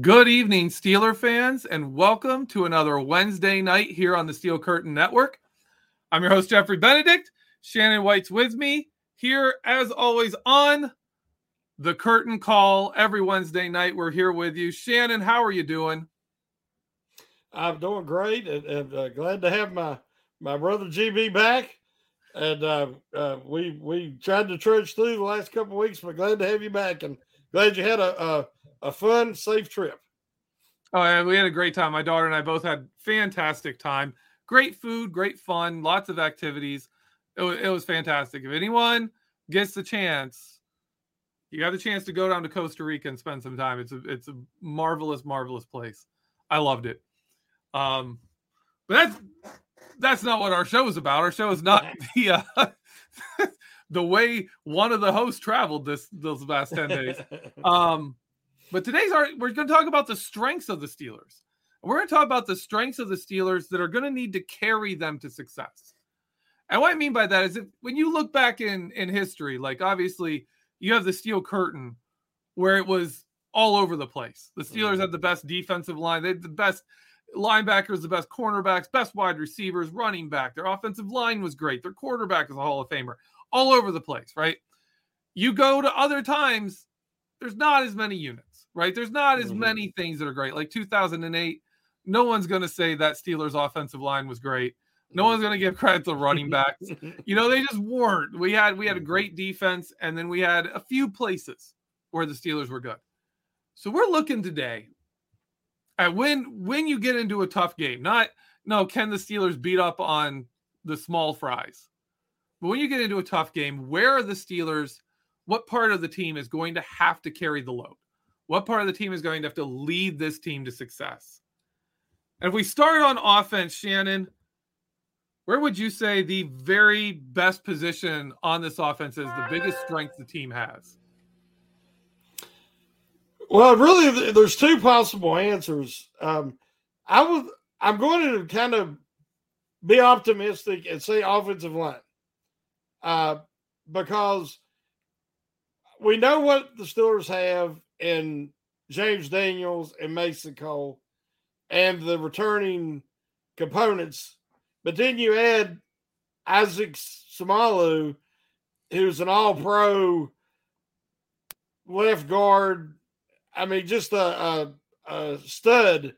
Good evening, Steeler fans, and welcome to another Wednesday night here on the Steel Curtain Network. I'm your host, Geoffrey Benedict. Shannon White's with me here, as always, on the curtain call every Wednesday night. We're here with you. Shannon, how are you doing? I'm doing great and, and uh, glad to have my, my brother GB back. And uh, uh, we we tried to trudge through the last couple weeks, but glad to have you back and glad you had a, a a fun, safe trip. Oh, yeah, we had a great time. My daughter and I both had fantastic time. Great food, great fun, lots of activities. It was, it was fantastic. If anyone gets the chance, you have the chance to go down to Costa Rica and spend some time. It's a it's a marvelous, marvelous place. I loved it. Um, but that's that's not what our show is about. Our show is not the uh, the way one of the hosts traveled this those last ten days. Um, but today's our we're going to talk about the strengths of the Steelers. We're going to talk about the strengths of the Steelers that are going to need to carry them to success. And what I mean by that is that when you look back in in history, like obviously you have the steel curtain where it was all over the place. The Steelers mm-hmm. had the best defensive line, they had the best linebackers, the best cornerbacks, best wide receivers, running back. Their offensive line was great. Their quarterback is a Hall of Famer, all over the place, right? You go to other times, there's not as many units right? There's not as mm-hmm. many things that are great. Like 2008, no one's going to say that Steelers offensive line was great. No one's going to give credit to running backs. you know, they just weren't. We had we had a great defense, and then we had a few places where the Steelers were good. So we're looking today at when when you get into a tough game. Not no, can the Steelers beat up on the small fries? But when you get into a tough game, where are the Steelers? What part of the team is going to have to carry the load? What part of the team is going to have to lead this team to success? And if we start on offense, Shannon, where would you say the very best position on this offense is the biggest strength the team has? Well, really, there's two possible answers. Um, I would, I'm going to kind of be optimistic and say offensive line, uh, because we know what the Steelers have and James Daniels and Mason Cole and the returning components. But then you add Isaac Seumalo, who's an all pro left guard. I mean, just a, a, a stud,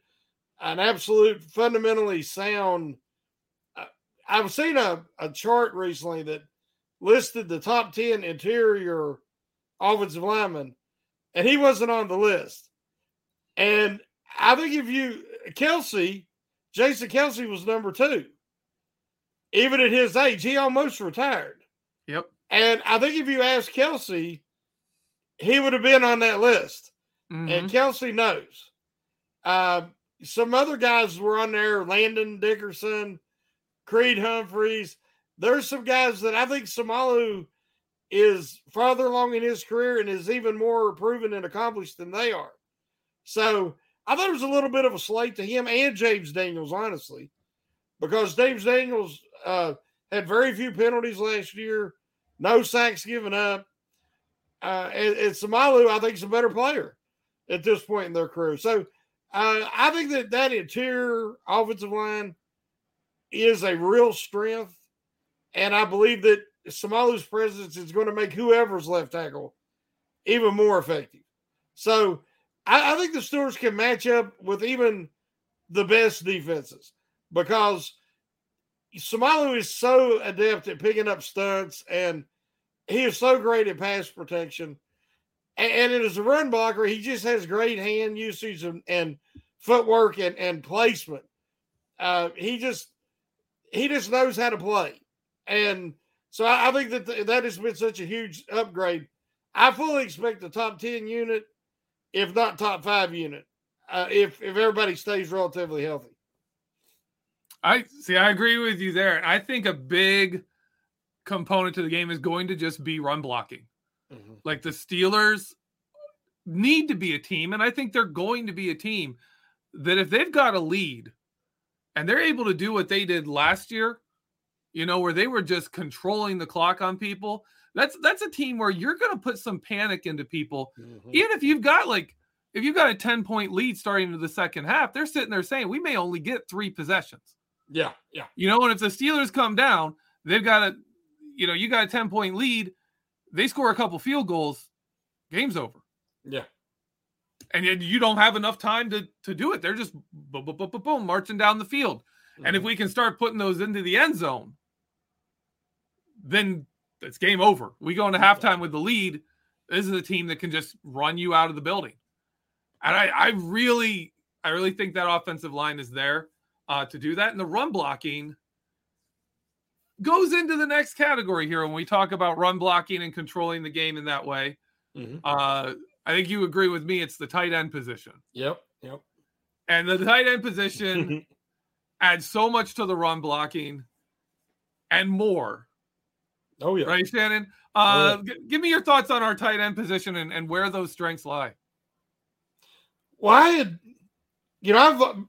an absolute fundamentally sound. Uh, I've seen a, a chart recently that listed the top 10 interior offensive linemen and he wasn't on the list. And I think if you Kelce, Jason Kelce was number two. Even at his age, he almost retired. Yep. And I think if you ask Kelce, he would have been on that list. Mm-hmm. And Kelce knows. Uh, some other guys were on there, Landon Dickerson, Creed Humphreys. There's some guys that I think Seumalo is farther along in his career and is even more proven and accomplished than they are. So I thought it was a little bit of a slate to him and James Daniels, honestly, because James Daniels uh, had very few penalties last year, no sacks given up. Uh, and, and Seumalo, I think, is a better player at this point in their career. So uh, I think that that interior offensive line is a real strength. And I believe that Seumalo's presence is going to make whoever's left tackle even more effective. So I, I think the Steelers can match up with even the best defenses because Seumalo is so adept at picking up stunts and he is so great at pass protection. And, and as a run blocker, he just has great hand usage and, and footwork and, and placement. Uh, he just he just knows how to play. And so I, I think that th- that has been such a huge upgrade. I fully expect the top 10 unit, if not top five unit, uh, if, if everybody stays relatively healthy. I see. I agree with you there. I think a big component to the game is going to just be run blocking. Mm-hmm. Like the Steelers need to be a team, and I think they're going to be a team that if they've got a lead and they're able to do what they did last year, you know, where they were just controlling the clock on people. That's that's a team where you're going to put some panic into people, mm-hmm. even if you've got like if you've got a 10 point lead starting into the second half, they're sitting there saying we may only get three possessions. Yeah, yeah. You know, and if the Steelers come down, they've got a, you know, you got a 10 point lead, they score a couple field goals, game's over. Yeah. And you don't have enough time to to do it. They're just boom, boom, boom, boom, boom marching down the field. Mm-hmm. And if mm-hmm. we can start putting those into the end zone, then it's game over. We go into halftime with the lead. This is a team that can just run you out of the building. And I, I really, I really think that offensive line is there uh, to do that. And the run blocking goes into the next category here when we talk about run blocking and controlling the game in that way. Mm-hmm. Uh, I think you agree with me. It's the tight end position. Yep. Yep. And the tight end position adds so much to the run blocking and more Oh yeah, right, Shannon. Uh, oh, yeah. g- give me your thoughts on our tight end position and, and where those strengths lie. Well, I had, you know, I've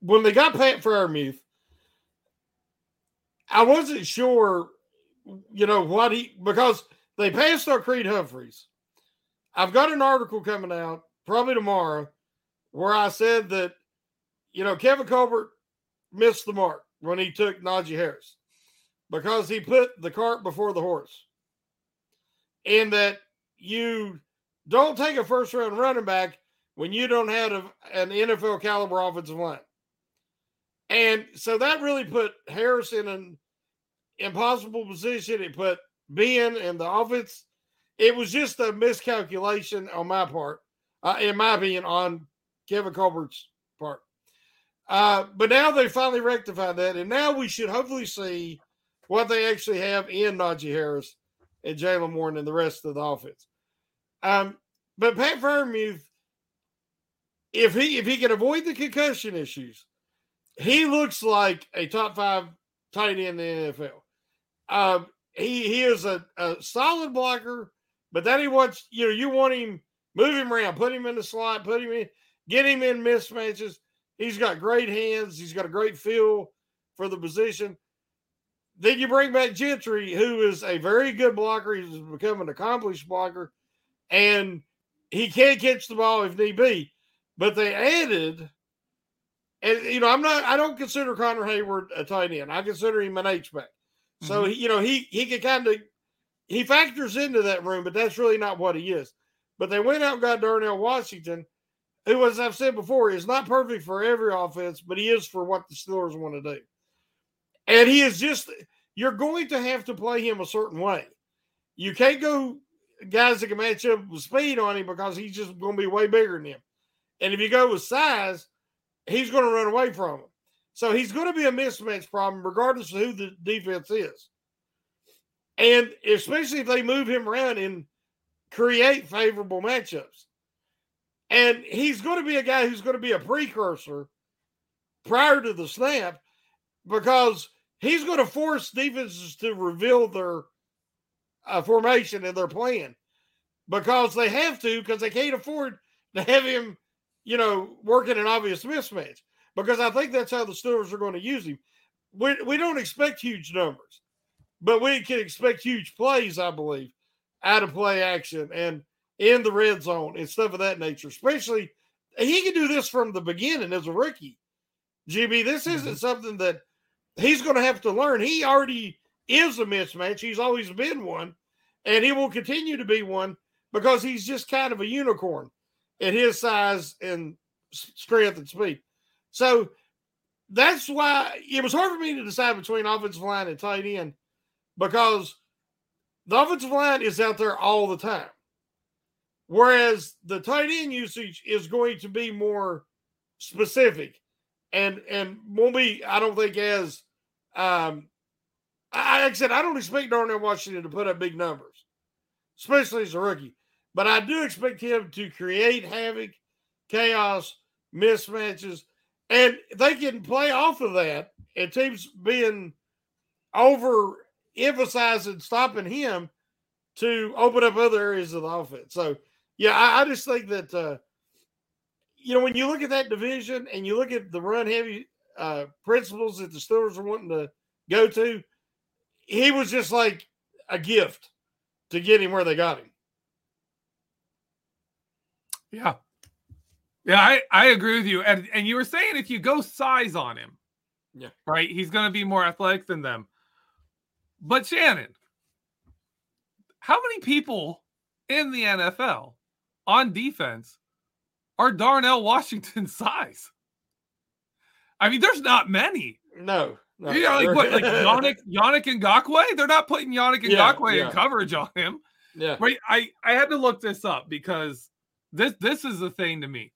when they got Pat Freiermuth, I wasn't sure, you know, what he because they passed our Creed Humphreys. I've got an article coming out probably tomorrow where I said that, you know, Kevin Colbert missed the mark when he took Najee Harris because he put the cart before the horse. And that you don't take a first round running back when you don't have a, an NFL caliber offensive line. And so that really put Harris in an impossible position. It put Ben and the offense. It was just a miscalculation on my part, uh, in my opinion, on Kevin Colbert's part. Uh, but now they finally rectified that, and now we should hopefully see what they actually have in Najee Harris and Jaylen Warren and the rest of the offense. Um, but Pat Freiermuth, if he if he can avoid the concussion issues, he looks like a top five tight end in the NFL. Um, he he is a, a solid blocker, but then he wants you know you want him move him around, put him in the slot, put him in, get him in mismatches. He's got great hands. He's got a great feel for the position. Then you bring back Gentry, who is a very good blocker. He's become an accomplished blocker, and he can catch the ball if need be. But they added, and you know, I'm not. I don't consider Connor Heyward a tight end. I consider him an H back. So mm-hmm. he, you know, he he can kind of he factors into that room, but that's really not what he is. But they went out and got Darnell Washington, who, as I've said before, is not perfect for every offense, but he is for what the Steelers want to do. And he is just, you're going to have to play him a certain way. You can't go guys that can match up with speed on him because he's just going to be way bigger than him. And if you go with size, he's going to run away from him. So he's going to be a mismatch problem regardless of who the defense is. And especially if they move him around and create favorable matchups. And he's going to be a guy who's going to be a precursor prior to the snap because he's going to force defenses to reveal their uh, formation and their plan because they have to because they can't afford to have him, you know, working an obvious mismatch. Because I think that's how the Steelers are going to use him. We, we don't expect huge numbers, but we can expect huge plays, I believe, out of play action and in the red zone and stuff of that nature. Especially, he can do this from the beginning as a rookie. GB, this isn't mm-hmm. something that he's going to have to learn. He already is a mismatch. He's always been one, and he will continue to be one because he's just kind of a unicorn at his size and strength and speed. So that's why it was hard for me to decide between offensive line and tight end because the offensive line is out there all the time. Whereas the tight end usage is going to be more specific and and won't be, I don't think, as um, I, like I said, I don't expect Darnell Washington to put up big numbers, especially as a rookie. But I do expect him to create havoc, chaos, mismatches, and they can play off of that. And teams being over emphasizing stopping him to open up other areas of the offense. So, yeah, I, I just think that uh, you know when you look at that division and you look at the run heavy uh, principles that the Steelers are wanting to go to, he was just like a gift to get him where they got him. Yeah. Yeah, I, I agree with you. And and you were saying if you go size on him, yeah, right, he's gonna be more athletic than them. But Shannon, how many people in the NFL on defense are Darnell Washington size? I mean, there's not many. No. no you know, like what, like Yannick, Yannick Ngakoue? They're not putting Yannick and yeah, yeah. in coverage on him. Yeah. Right. I, I had to look this up because this this is the thing to me.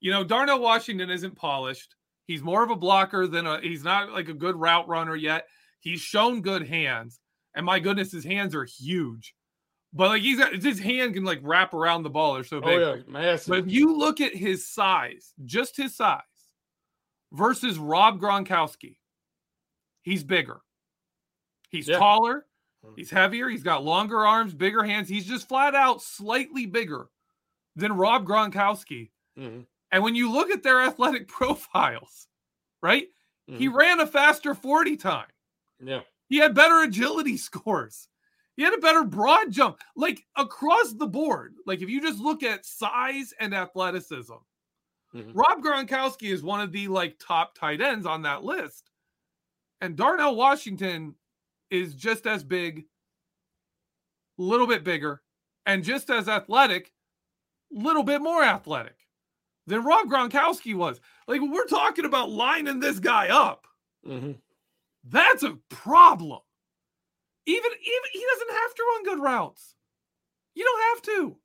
You know, Darnell Washington isn't polished. He's more of a blocker than a he's not like a good route runner yet. He's shown good hands. And my goodness, his hands are huge. But like he's got his hand can like wrap around the ball or so oh, big. Oh, yeah, massive. But if you look at his size, just his size, versus Rob Gronkowski, he's bigger. He's yeah. taller. Hmm. He's heavier. He's got longer arms, bigger hands. He's just flat out slightly bigger than Rob Gronkowski. Mm-hmm. And when you look at their athletic profiles, right? Mm-hmm. He ran a faster 40 time. Yeah. He had better agility scores. He had a better broad jump, like across the board. Like if you just look at size and athleticism, mm-hmm. Rob Gronkowski is one of the like top tight ends on that list, and Darnell Washington is just as big, a little bit bigger, and just as athletic, little bit more athletic than Rob Gronkowski was. Like we're talking about lining this guy up. Mm-hmm. That's a problem. Even even he doesn't have to run good routes. You don't have to.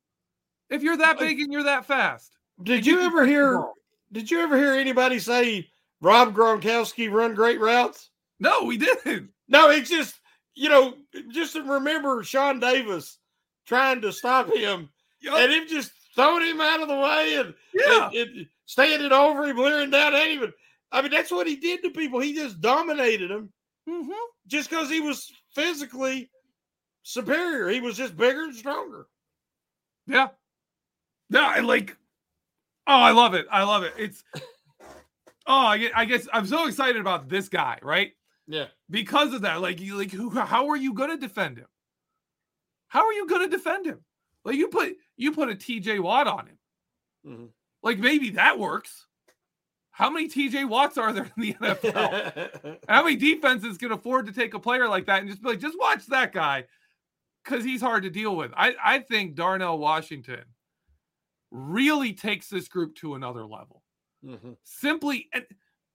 If you're that big and you're that fast. Did you, ever hear did you ever hear anybody say Rob Gronkowski run great routes? No, we didn't. No, it's just you know, just remember Sean Davis trying to stop him yep. and him just throwing him out of the way and, yeah. and, and standing over him, leering down at him. I mean, that's what he did to people. He just dominated them mm-hmm. just because he was physically superior. He was just bigger and stronger. Yeah. Yeah, I like oh, I love it. I love it. It's oh, I guess, I guess I'm so excited about this guy, right? Yeah. Because of that. Like you like who how are you gonna defend him? How are you gonna defend him? Like you put you put a TJ Watt on him. Mm-hmm. Like maybe that works. How many TJ Watts are there in the NFL? How many defenses can afford to take a player like that and just be like, just watch that guy because he's hard to deal with? I, I think Darnell Washington really takes this group to another level. Mm-hmm. Simply, and,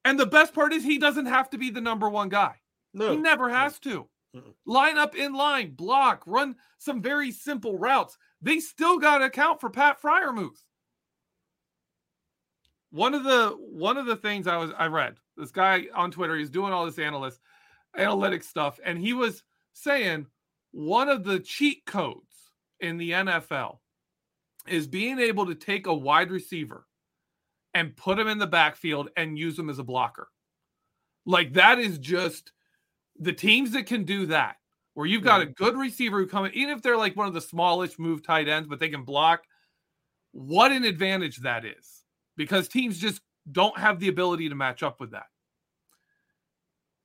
and the best part is he doesn't have to be the number one guy. No, he never has to. Mm-mm. Line up in line, block, run some very simple routes. They still got to account for Pat Freiermuth one of the one of the things I was I read this guy on Twitter he's doing all this analyst analytic stuff and he was saying one of the cheat codes in the NFL is being able to take a wide receiver and put him in the backfield and use him as a blocker. Like that is just the teams that can do that, where you've got a good receiver who come in, even if they're like one of the smallish move tight ends, but they can block. What an advantage that is because teams just don't have the ability to match up with that.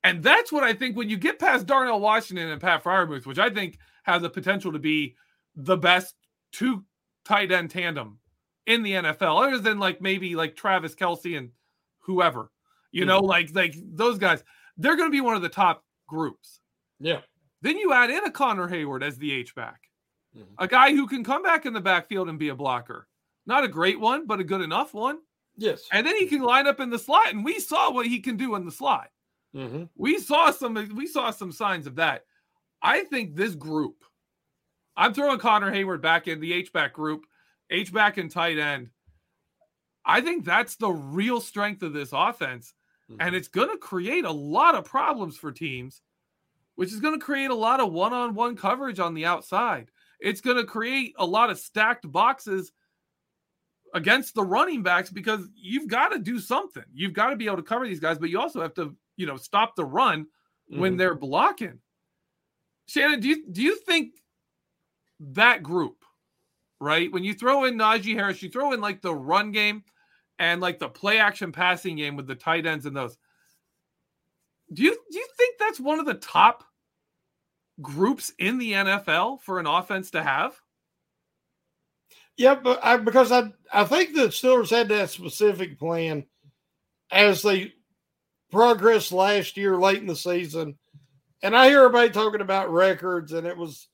And that's what I think when you get past Darnell Washington and Pat Freiermuth, which I think has the potential to be the best two tight end tandem in the NFL, other than like maybe like Travis Kelce and whoever, you know, mm-hmm. like like those guys, they're going to be one of the top groups. Yeah. Then you add in a Connor Heyward as the H back, mm-hmm. a guy who can come back in the backfield and be a blocker. Not a great one, but a good enough one. Yes. And then he can line up in the slot, and we saw what he can do in the slot. Mm-hmm. We saw some. We saw some signs of that. I think this group. I'm throwing Connor Heyward back in the H back group, H back and tight end. I think that's the real strength of this offense, mm-hmm. and it's going to create a lot of problems for teams, which is going to create a lot of one-on-one coverage on the outside. It's going to create a lot of stacked boxes against the running backs because you've got to do something. You've got to be able to cover these guys, but you also have to, you know, stop the run mm-hmm. when they're blocking. Shannon, do you do you think that group, right? When you throw in Najee Harris, you throw in like the run game and like the play action passing game with the tight ends and those. Do you do you think that's one of the top groups in the NFL for an offense to have? Yeah, but I, because I I think the Steelers had that specific plan as they progressed last year late in the season. And I hear everybody talking about records, and it was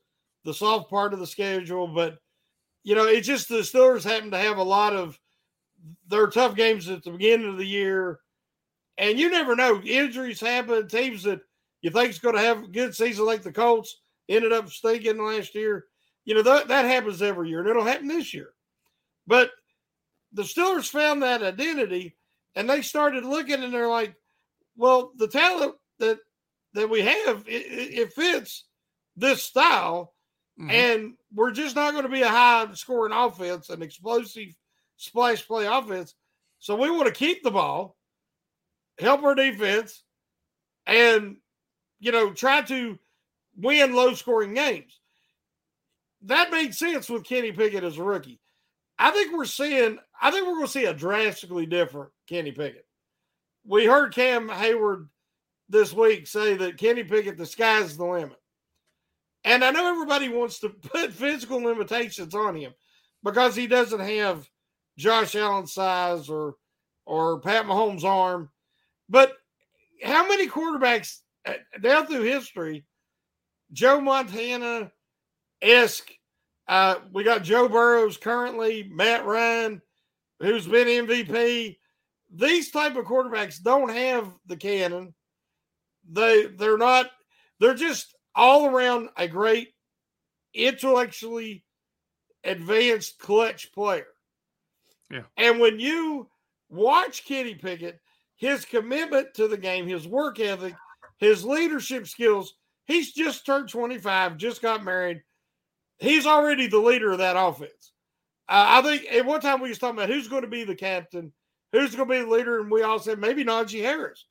the soft part of the schedule, but you know, it's just the Steelers happen to have a lot of their tough games at the beginning of the year. And you never know. Injuries happen. Teams that you think is going to have a good season, like the Colts, ended up stinking last year. You know, that, that happens every year, and it'll happen this year. But the Steelers found that identity and they started looking and they're like, well, the talent that that we have, it, it fits this style. Mm-hmm. And we're just not going to be a high scoring offense, an explosive splash play offense. So we want to keep the ball, help our defense, and you know, try to win low scoring games. That made sense with Kenny Pickett as a rookie. I think we're seeing, I think we're going to see a drastically different Kenny Pickett. We heard Cam Heyward this week say that Kenny Pickett, the sky's the limit. And I know everybody wants to put physical limitations on him because he doesn't have Josh Allen's size or or Pat Mahomes' arm. But how many quarterbacks uh, down through history, Joe Montana esque, uh, we got Joe Burrows currently, Matt Ryan, who's been MVP. These type of quarterbacks don't have the cannon. They they're not. They're just all around a great, intellectually advanced clutch player. Yeah. And when you watch Kenny Pickett, his commitment to the game, his work ethic, his leadership skills, he's just turned 25, just got married. He's already the leader of that offense. Uh, I think at one time we was talking about who's going to be the captain, who's going to be the leader, and we all said maybe Najee Harris.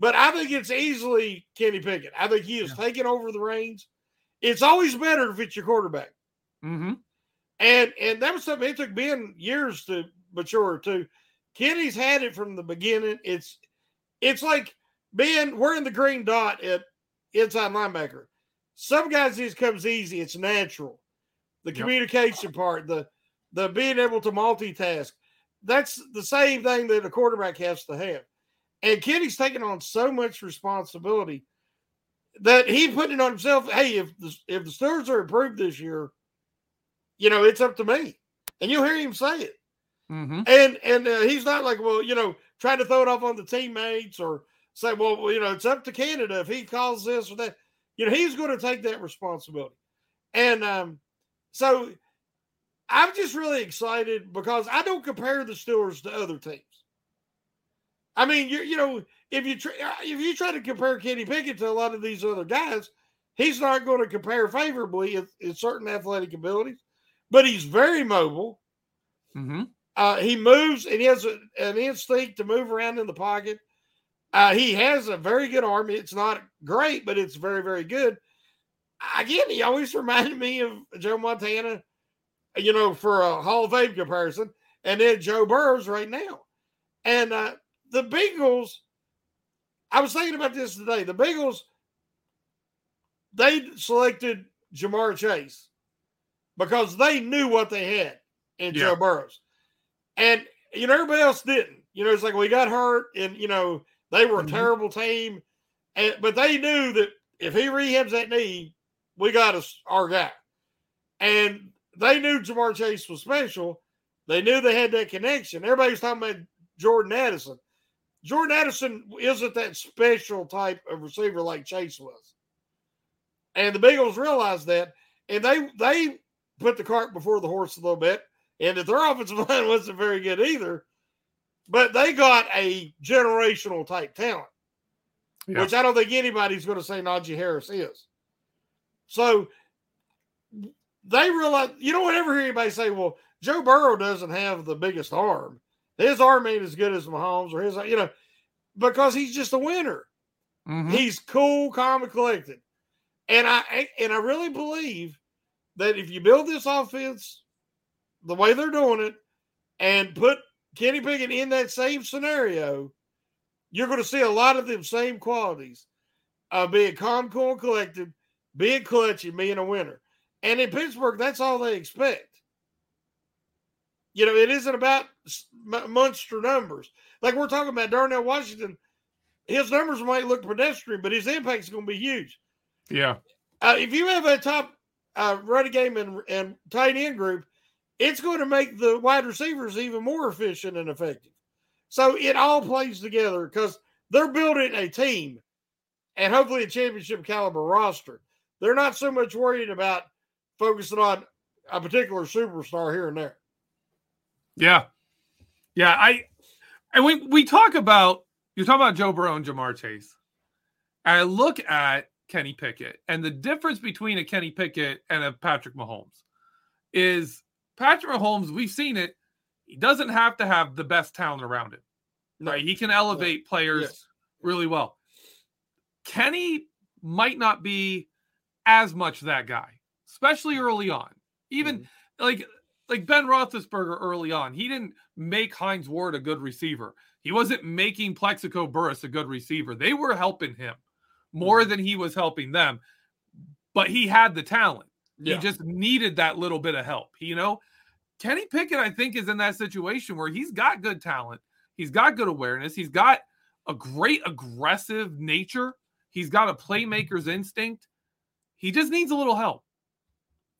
But I think it's easily Kenny Pickett. I think he is yeah. taking over the reins. It's always better if it's your quarterback. Mm-hmm. And and that was something it took Ben years to mature to. Kenny's had it from the beginning. It's it's like Ben, we're in the green dot at inside linebacker. Some guys this comes easy. It's natural. The communication yep. part, the the being able to multitask. That's the same thing that a quarterback has to have. And Kenny's taking on so much responsibility that he put it on himself. Hey, if the if the Steelers are improved this year, you know it's up to me. And you'll hear him say it. Mm-hmm. And and uh, he's not like, well, you know, trying to throw it off on the teammates or say, well, you know, it's up to Canada if he calls this or that. You know, he's going to take that responsibility. And um, so I'm just really excited because I don't compare the Steelers to other teams. I mean, you you know, if you try, uh, if you try to compare Kenny Pickett to a lot of these other guys, he's not going to compare favorably in, in certain athletic abilities, but he's very mobile. Mm-hmm. Uh, he moves and he has a, an instinct to move around in the pocket. Uh, he has a very good arm. It's not great, but it's very, very good. Again, he always reminded me of Joe Montana, you know, for a Hall of Fame comparison, and then Joe Burrows right now. And uh, the Bengals, I was thinking about this today. The Bengals, they selected Ja'Marr Chase because they knew what they had in yeah. Joe Burrows. And, you know, everybody else didn't. You know, it's like we got hurt and, you know, they were a mm-hmm. terrible team. And, but they knew that if he rehabs that knee, we got us our guy. And they knew Ja'Marr Chase was special. They knew they had that connection. Everybody was talking about Jordan Addison. Jordan Addison isn't that special type of receiver like Chase was. And the Bengals realized that, and they they put the cart before the horse a little bit. And that their offensive line wasn't very good either, but they got a generational type talent, yeah. which I don't think anybody's going to say Najee Harris is. So they realize you don't ever hear anybody say, "Well, Joe Burrow doesn't have the biggest arm." His arm ain't as good as Mahomes or his, you know, because he's just a winner. Mm-hmm. He's cool, calm, and collected. And I and I really believe that if you build this offense the way they're doing it and put Kenny Pickett in that same scenario, you're going to see a lot of them same qualities of being calm, cool, and collected, being clutch, and being a winner. And in Pittsburgh, that's all they expect. You know, it isn't about monster numbers. Like we're talking about Darnell Washington, his numbers might look pedestrian, but his impact is going to be huge. Yeah. Uh, if you have a top uh, running game and, and tight end group, it's going to make the wide receivers even more efficient and effective. So it all plays together because they're building a team and hopefully a championship caliber roster. They're not so much worried about focusing on a particular superstar here and there. Yeah. Yeah. I, and we, we talk about, you talk about Joe Burrow and Ja'Marr Chase. I look at Kenny Pickett and the difference between a Kenny Pickett and a Patrick Mahomes is Patrick Mahomes, we've seen it. He doesn't have to have the best talent around him. No. Right. He can elevate players yes. really well. Kenny might not be as much that guy, especially early on. Even mm-hmm. like like Ben Roethlisberger early on, he didn't make Hines Ward a good receiver. He wasn't making Plaxico Burress a good receiver. They were helping him more mm-hmm. than he was helping them. But he had the talent. Yeah. He just needed that little bit of help. You know, Kenny Pickett, I think, is in that situation where he's got good talent. He's got good awareness. He's got a great aggressive nature. He's got a playmaker's instinct. He just needs a little help.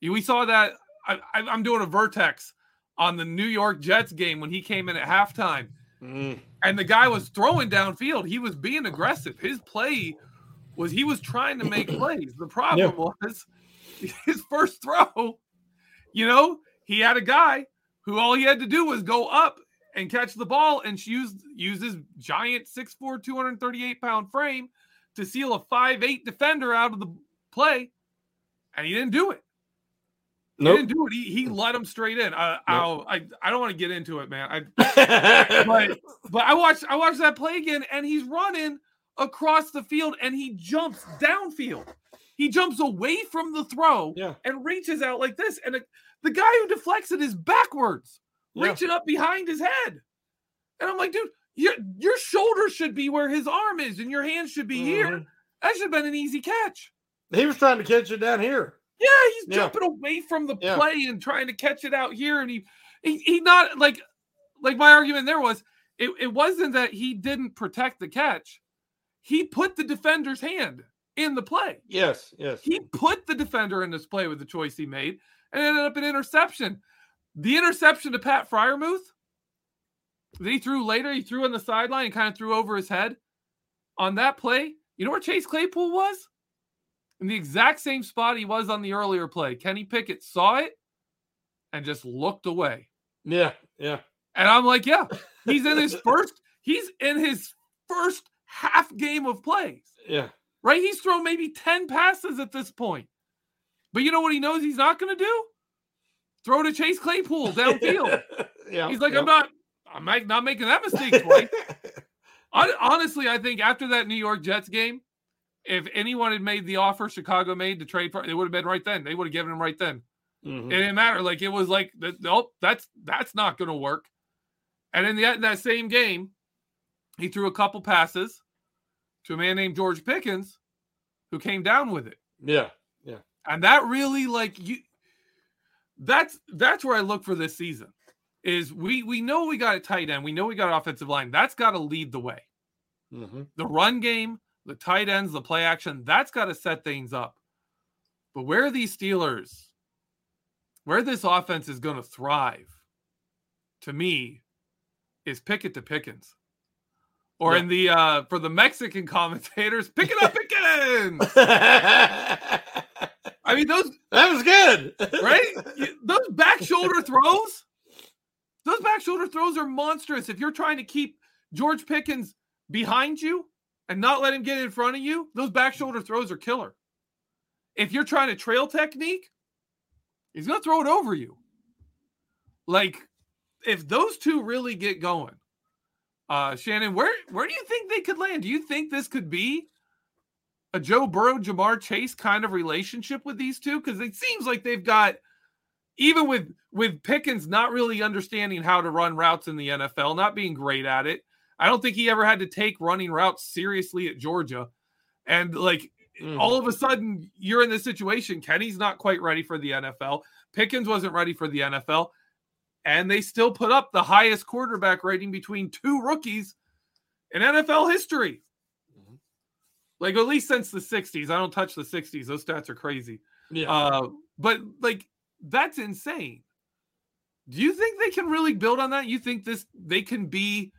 We saw that. I, am doing a vertex on the New York Jets game when he came in at halftime. Mm. And the guy was throwing downfield. He was being aggressive. His play was he was trying to make plays. The problem yeah. was his first throw, you know, he had a guy who all he had to do was go up and catch the ball and use used his giant 6'4, 238 pound frame to seal a five-eight defender out of the play. And he didn't do it. Nope. He didn't do it. He, he let him straight in. Uh, nope. I I don't want to get into it, man. I, but but I watched I watched that play again, and he's running across the field, and he jumps downfield. He jumps away from the throw yeah. and reaches out like this, and it, the guy who deflects it is backwards, yeah. reaching up behind his head. And I'm like, dude, your your shoulder should be where his arm is, and your hand should be mm-hmm. here. That should have been an easy catch. He was trying to catch it down here. Yeah, he's yeah. jumping away from the yeah. play and trying to catch it out here, and he, he he not like like my argument there was it, it wasn't that he didn't protect the catch. He put the defender's hand in the play. Yes, yes. He put the defender in this play with the choice he made and ended up an interception. The interception to Pat Freiermuth that he threw later, he threw on the sideline and kind of threw over his head. On that play, you know where Chase Claypool was? In the exact same spot he was on the earlier play. Kenny Pickett saw it and just looked away. Yeah, yeah. And I'm like, yeah, he's in his first, he's in his first half game of plays. Yeah. Right? He's thrown maybe 10 passes at this point. But you know what he knows he's not going to do? Throw to Chase Claypool downfield. yeah. He's like, yeah. I'm not, I'm not making that mistake twice. Honestly, I think after that New York Jets game, if anyone had made the offer Chicago made to trade for, it would have been right then. They would have given him right then. Mm-hmm. It didn't matter. Like it was like, nope, that's that's not going to work. And in, the, in that same game, he threw a couple passes to a man named George Pickens, who came down with it. Yeah, yeah. And that really like you. That's that's where I look for this season. Is we we know we got a tight end, we know we got offensive line. That's got to lead the way. Mm-hmm. The run game, the tight ends, the play action. That's got to set things up. But where are these Steelers? Where this offense is going to thrive, to me, is Pickett to Pickens or yeah. in the uh for the Mexican commentators, pick it up again. I mean, those that was good, right? Those back shoulder throws, those back shoulder throws are monstrous. If you're trying to keep George Pickens behind you and not let him get in front of you, those back shoulder throws are killer. If you're trying to trail technique, he's gonna throw it over you. Like, if those two really get going, uh, Shannon, where where do you think they could land? Do you think this could be a Joe Burrow, Ja'Marr Chase kind of relationship with these two? Because it seems like they've got even with with Pickens not really understanding how to run routes in the NFL, not being great at it. I don't think he ever had to take running routes seriously at Georgia. And like mm. all of a sudden, you're in this situation. Kenny's not quite ready for the NFL. Pickens wasn't ready for the NFL. and they still put up the highest quarterback rating between two rookies in NFL history. Mm-hmm. Like at least since the 60s. I don't touch the 60s. Those stats are crazy. Yeah. Uh, but like that's insane. Do you think they can really build on that? You think this they can be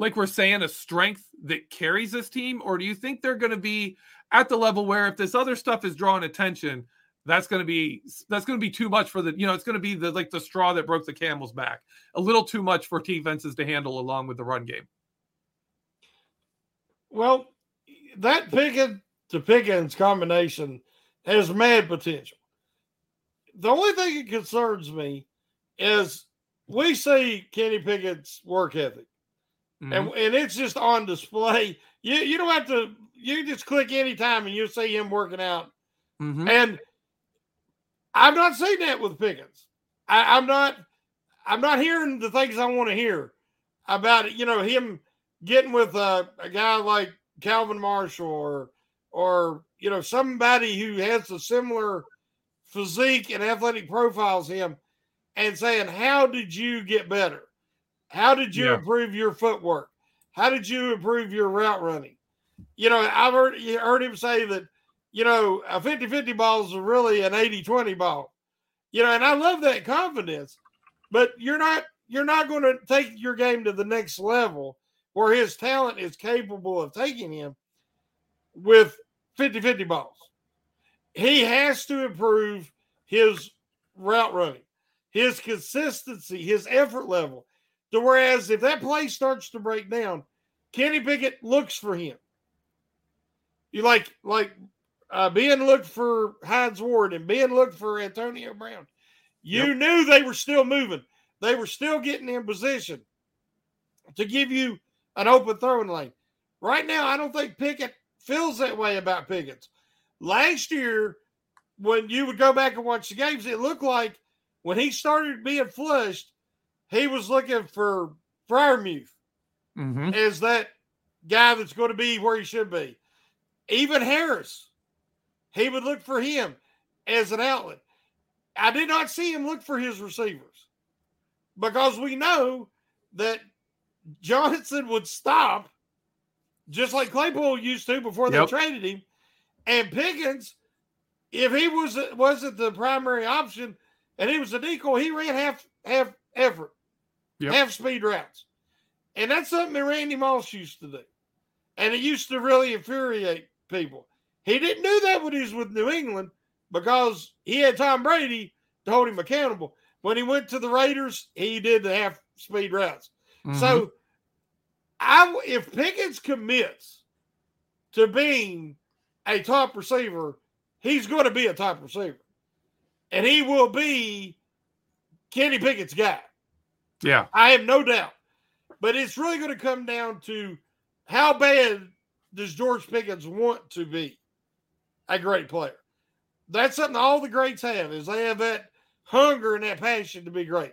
like we're saying a strength that carries this team? Or do you think they're going to be at the level where if this other stuff is drawing attention, that's going to be that's going to be too much for the you know it's going to be the like the straw that broke the camel's back. A little too much for defenses to handle along with the run game. Well that Pickett to pickens combination has mad potential. The only thing that concerns me is we see kenny pickett's work ethic mm-hmm. and, and it's just on display you you don't have to you just click anytime and you'll see him working out mm-hmm. and I'm not saying that with Pickens. I, am not. I'm not hearing the things I want to hear about. You know, him getting with a, a guy like Calvin Marshall or or you know somebody who has a similar physique and athletic profiles him, and saying, "How did you get better? How did you yeah. improve your footwork? How did you improve your route running?" You know, I've heard, heard him say that you know, a 50 50 ball is really an 80 20 ball. You know, and I love that confidence, but you're not you're not going to take your game to the next level where his talent is capable of taking him with 50 50 balls. He has to improve his route running, his consistency, his effort level. To whereas if that play starts to break down, Kenny Pickett looks for him. You like like uh, being looked for Hines Ward and being looked for Antonio Brown, you yep. knew they were still moving. They were still getting in position to give you an open throwing lane. Right now, I don't think Pickett feels that way about Pickens. Last year, when you would go back and watch the games, it looked like when he started being flushed, he was looking for Freiermuth mm-hmm. as that guy that's going to be where he should be. Even Harris he would look for him as an outlet. I did not see him look for his receivers because we know that Johnson would stop just like Claypool used to before they yep. traded him. And Pickens, if he was wasn't the primary option and he was a decoy, he ran half half effort, yep. half speed routes. And that's something that Randy Moss used to do. And it used to really infuriate people. He didn't do that when he was with New England because he had Tom Brady to hold him accountable. When he went to the Raiders, he did the half speed routes. Mm-hmm. So, I if Pickens commits to being a top receiver, he's going to be a top receiver, and he will be Kenny Pickett's guy. Yeah, I have no doubt. But it's really going to come down to how bad does George Pickens want to be a great player. That's something all the greats have is they have that hunger and that passion to be great.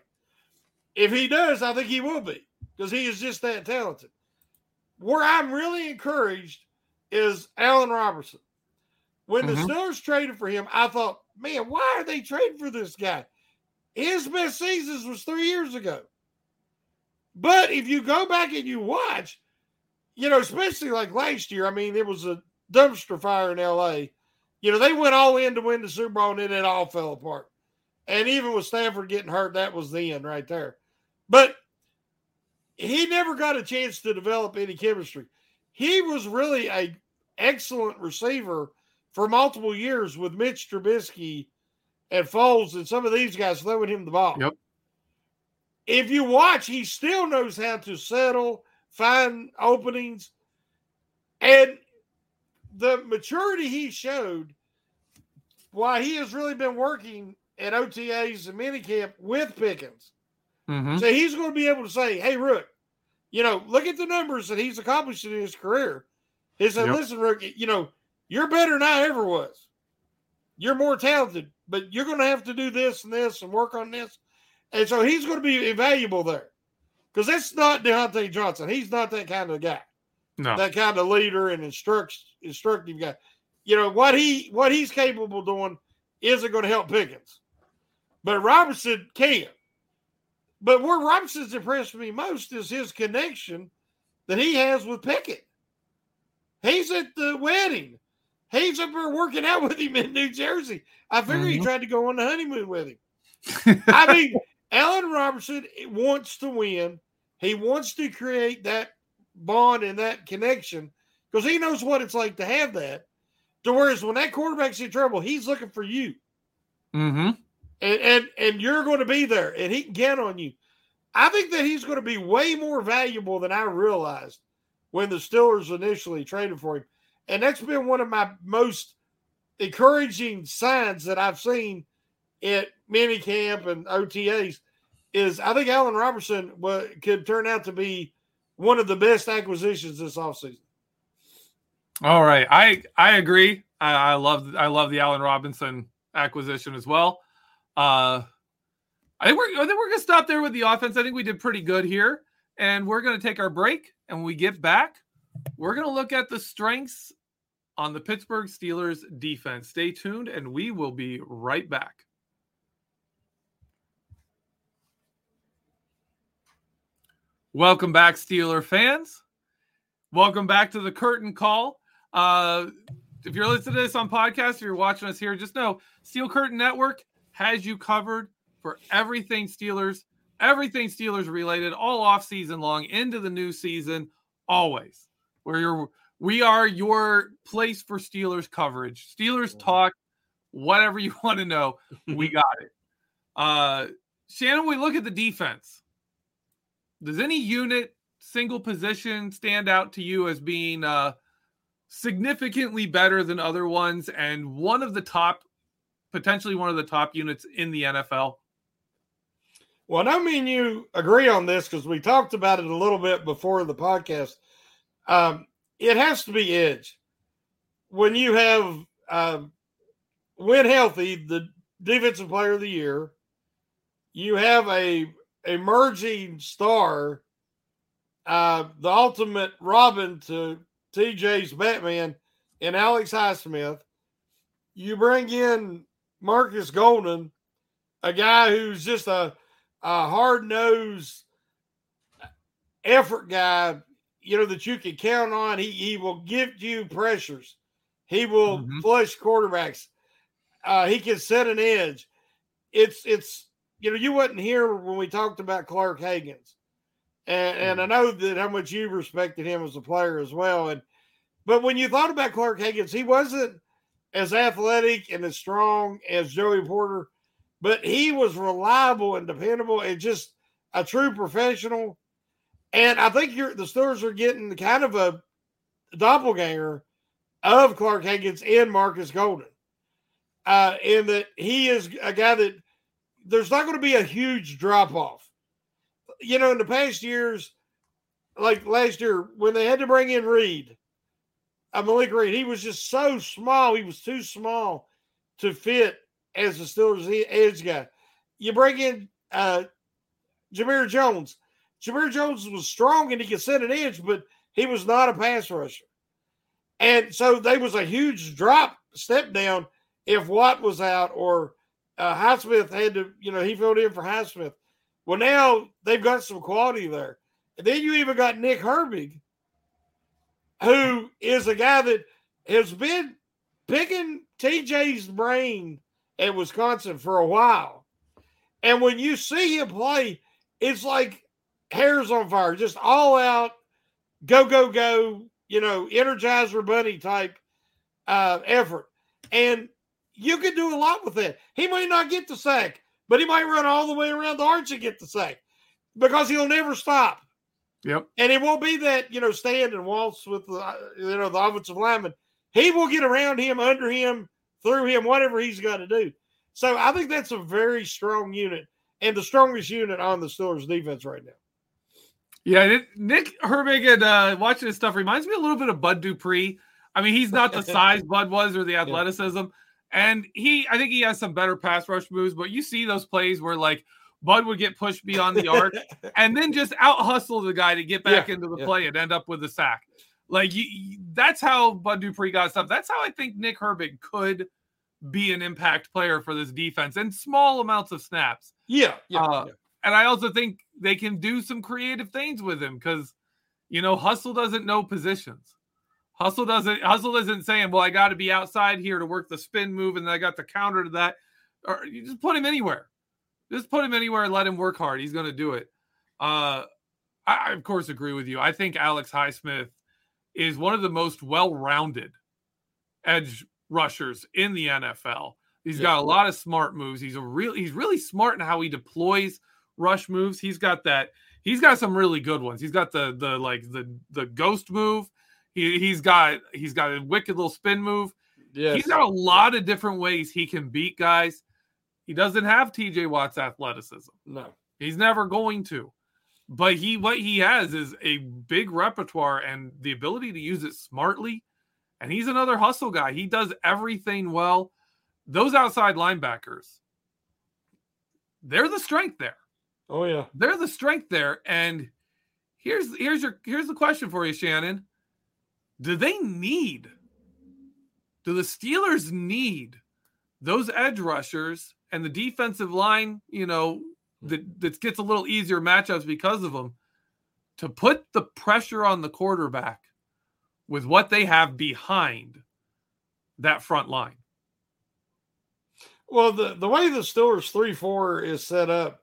If he does, I think he will be because he is just that talented. Where I'm really encouraged is Allen Robinson. When mm-hmm. the Steelers traded for him, I thought, man, why are they trading for this guy? His best seasons was three years ago. But if you go back and you watch, you know, especially like last year, I mean, it was a dumpster fire in LA you know, they went all in to win the Super Bowl and then it all fell apart. And even with Stafford getting hurt, that was the end right there. But he never got a chance to develop any chemistry. He was really a excellent receiver for multiple years with Mitch Trubisky and Foles and some of these guys throwing him the ball. Yep. If you watch, he still knows how to settle, find openings, and the maturity he showed why he has really been working at OTAs and minicamp with Pickens. Mm-hmm. So he's going to be able to say, hey, Rook, you know, look at the numbers that he's accomplished in his career. He said, yep. listen, Rook, you know, you're better than I ever was. You're more talented, but you're going to have to do this and this and work on this. And so he's going to be invaluable there because that's not Diontae Johnson. He's not that kind of guy no. that kind of leader and instructs instructive guy. You know what he what he's capable of doing isn't going to help Pickens, but Robinson can. But where Robinson's impressed me most is his connection that he has with Pickett. He's at the wedding. He's up there working out with him in New Jersey. I figure mm-hmm. he tried to go on the honeymoon with him. I mean, Allen Robinson wants to win. He wants to create that bond and that connection because he knows what it's like to have that. To whereas when that quarterback's in trouble, he's looking for you. Mm-hmm. And, and and you're going to be there and he can count on you. I think that he's going to be way more valuable than I realized when the Steelers initially traded for him. And that's been one of my most encouraging signs that I've seen at minicamp and OTAs is I think Allen Robinson could turn out to be one of the best acquisitions this offseason. All right, I I agree. I, I love I love the Allen Robinson acquisition as well. Uh, I think we're I think we're gonna stop there with the offense. I think we did pretty good here, and we're gonna take our break. And when we get back, we're gonna look at the strengths on the Pittsburgh Steelers defense. Stay tuned, and we will be right back. Welcome back, Steeler fans. Welcome back to the curtain call. Uh, if you're listening to this on podcast, if you're watching us here, just know Steel Curtain Network has you covered for everything Steelers, everything Steelers related, all off season long into the new season, always. Where you're, we are your place for Steelers coverage. Steelers talk, whatever you want to know, we got it. Uh, Shannon, we look at the defense. Does any unit, single position stand out to you as being uh, significantly better than other ones and one of the top, potentially one of the top units in the NFL? Well, I mean you agree on this because we talked about it a little bit before the podcast. Um, it has to be edge. When you have uh, when healthy, the defensive player of the year, you have a emerging star, uh, the ultimate Robin to TJ's Batman, and Alex Highsmith. You bring in Marcus Golden, a guy who's just a, a hard nosed effort guy, you know, that you can count on. He, he will give you pressures, he will mm-hmm. flush quarterbacks, uh, he can set an edge. It's, it's, you know, you wasn't here when we talked about Clark Haggans. And, and I mm. know that how much you respected him as a player as well. And but when you thought about Clark Haggans, he wasn't as athletic and as strong as Joey Porter, but he was reliable and dependable and just a true professional. And I think you're the Steelers are getting kind of a doppelganger of Clark Haggans and Marcus Golden. Uh, in that he is a guy that there's not going to be a huge drop off. You know, in the past years, like last year, when they had to bring in Reed, uh, Malik Reed, he was just so small. He was too small to fit as the Steelers edge guy. You bring in uh, Jamir Jones. Jamir Jones was strong and he could set an edge, but he was not a pass rusher. And so there was a huge drop, step down if Watt was out or uh, Highsmith had to, you know, he filled in for Highsmith. Well, now they've got some quality there. And then you even got Nick Herbig, who is a guy that has been picking TJ's brain at Wisconsin for a while. And when you see him play, it's like hairs on fire, just all out, go, go, go, you know, energizer bunny type uh, effort. And you can do a lot with it. He might not get the sack, but he might run all the way around the arch and get the sack because he'll never stop. Yep. And it won't be that, you know, stand and waltz with the, you know, the offensive lineman. He will get around him, under him, through him, whatever he's got to do. So I think that's a very strong unit and the strongest unit on the Steelers defense right now. Yeah, Nick Herbig and uh, watching this stuff reminds me a little bit of Bud Dupree. I mean, he's not the size Bud was or the athleticism. And he, I think he has some better pass rush moves, but you see those plays where like Bud would get pushed beyond the arc and then just out hustle the guy to get back yeah, into the yeah. play and end up with a sack. Like you, that's how Bud Dupree got stuff. That's how I think Nick Herbig could be an impact player for this defense in small amounts of snaps. Yeah, yeah, uh, yeah. and I also think they can do some creative things with him because you know Hustle doesn't know positions. Hustle doesn't Hustle isn't saying, well, I got to be outside here to work the spin move, and then I got the counter to that. Or you just put him anywhere. Just put him anywhere and let him work hard. He's going to do it. Uh, I, I, of course agree with you. I think Alex Highsmith is one of the most well-rounded edge rushers in the NFL. He's yeah. got a lot of smart moves. He's a real he's really smart in how he deploys rush moves. He's got that he's got some really good ones. He's got the the like the the ghost move. He he's got he's got a wicked little spin move. He's got a lot of different ways he can beat guys. He doesn't have TJ Watt's athleticism. No, he's never going to. But he what he has is a big repertoire and the ability to use it smartly. And he's another hustle guy. He does everything well. Those outside linebackers, they're the strength there. Oh yeah. They're the strength there. And here's here's your here's the question for you, Shannon. Do they need do the Steelers need those edge rushers and the defensive line, you know, that, that gets a little easier matchups because of them, to put the pressure on the quarterback with what they have behind that front line. Well, the, the way the Steelers 3 4 is set up,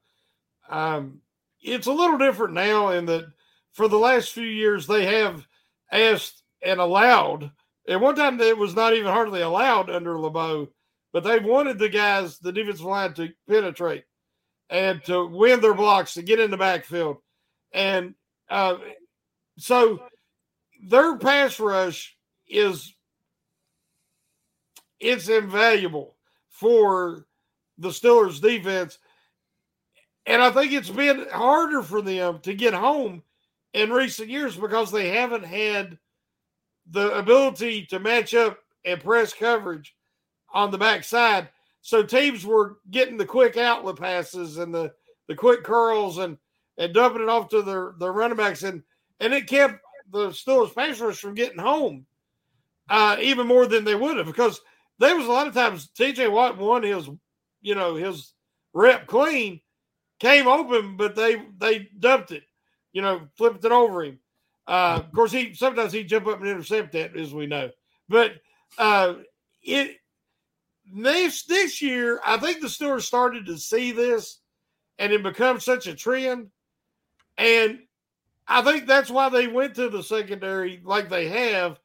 um, it's a little different now in that for the last few years they have asked and allowed. At one time, it was not even hardly allowed under LeBeau but they've wanted the guys, the defensive line, to penetrate and to win their blocks, to get in the backfield. And uh, so their pass rush is it's invaluable for the Steelers defense. And I think it's been harder for them to get home in recent years because they haven't had the ability to match up and press coverage on the backside. So teams were getting the quick outlet passes and the, the quick curls and and dumping it off to their, their running backs and and it kept the Steelers pass rush from getting home uh, even more than they would have because there was a lot of times TJ Watt won his you know his rep clean came open but they they dumped it you know flipped it over him uh, of course he sometimes he jump up and intercept that as we know but uh, it this this year, I think the Steelers started to see this and it becomes such a trend. And I think that's why they went to the secondary like they have,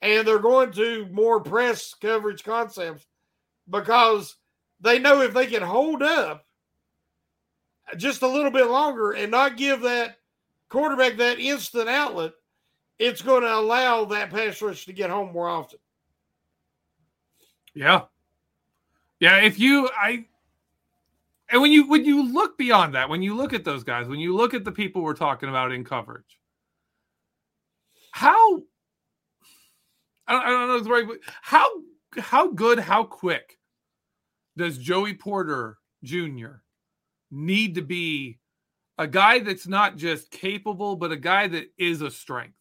and they're going to more press coverage concepts because they know if they can hold up just a little bit longer and not give that quarterback that instant outlet, it's going to allow that pass rush to get home more often. Yeah, yeah, if you I and when you when you look beyond that, when you look at those guys, when you look at the people we're talking about in coverage, how I don't, I don't know the right how how good, how quick does Joey Porter Jr. need to be a guy that's not just capable, but a guy that is a strength?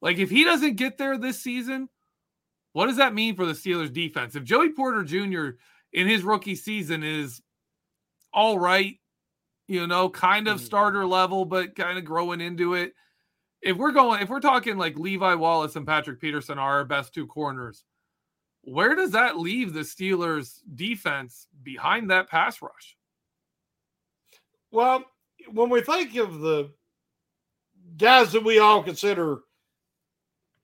Like if he doesn't get there this season, what does that mean for the Steelers defense? If Joey Porter Jr. in his rookie season is all right, you know, kind of mm. starter level, but kind of growing into it. If we're going, if we're talking like Levi Wallace and Patrick Peterson are our best two corners, where does that leave the Steelers defense behind that pass rush? Well, when we think of the guys that we all consider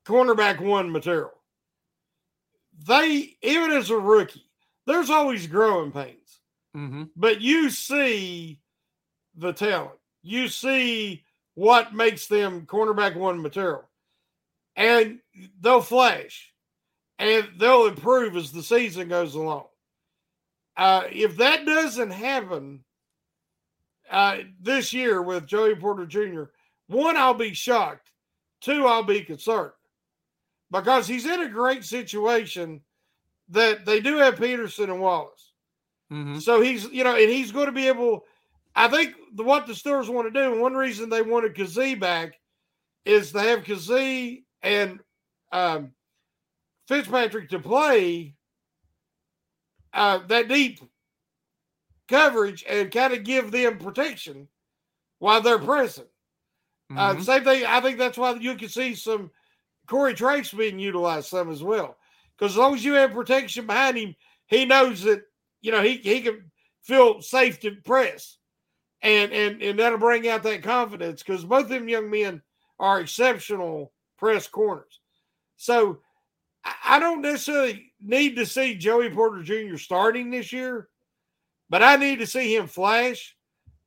cornerback one material, they even as a rookie, there's always growing pains. Mm-hmm. But you see the talent. You see what makes them cornerback one material. And they'll flash and they'll improve as the season goes along. Uh, if that doesn't happen uh, this year with Joey Porter Jr., one, I'll be shocked. Two, I'll be concerned because he's in a great situation that they do have Peterson and Wallace. Mm-hmm. So he's, you know, and he's going to be able. I think the, what the Steelers want to do, and one reason they wanted Kazee back is to have Kazee and um, Fitzpatrick to play uh, that deep coverage and kind of give them protection while they're pressing. Uh, mm-hmm. Uh, same thing. I think that's why you can see some Corey Trice being utilized some as well. Because as long as you have protection behind him, he knows that you know he he can feel safe to press, and and and that'll bring out that confidence. Because both of them young men are exceptional press corners. So I don't necessarily need to see Joey Porter Jr. starting this year, but I need to see him flash.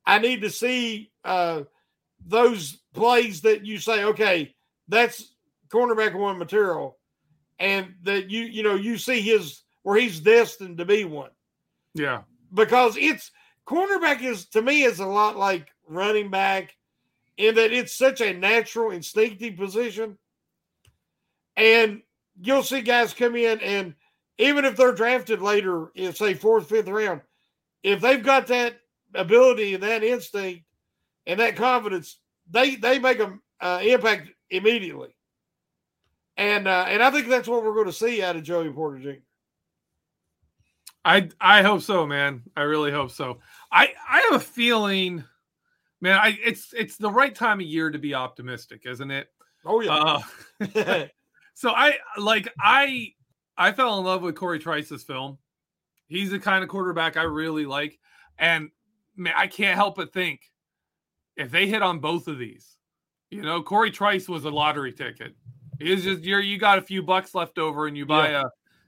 I need to see uh, those plays that you say, okay, that's cornerback one material, and that you you know you see his where he's destined to be one. Yeah, because it's cornerback is to me is a lot like running back in that it's such a natural instinctive position, and you'll see guys come in and even if they're drafted later, in say fourth, fifth round, if they've got that ability and that instinct and that confidence, they they make an uh, impact immediately. And uh, and I think that's what we're going to see out of Joey Porter Jr. I I hope so, man. I really hope so. I I have a feeling, man. I it's it's the right time of year to be optimistic, isn't it? Oh yeah. Uh, so I like I I fell in love with Corey Trice's film. He's the kind of quarterback I really like, and man, I can't help but think if they hit on both of these, you know, Corey Trice was a lottery ticket. He's just you're you got a few bucks left over and you buy yeah. a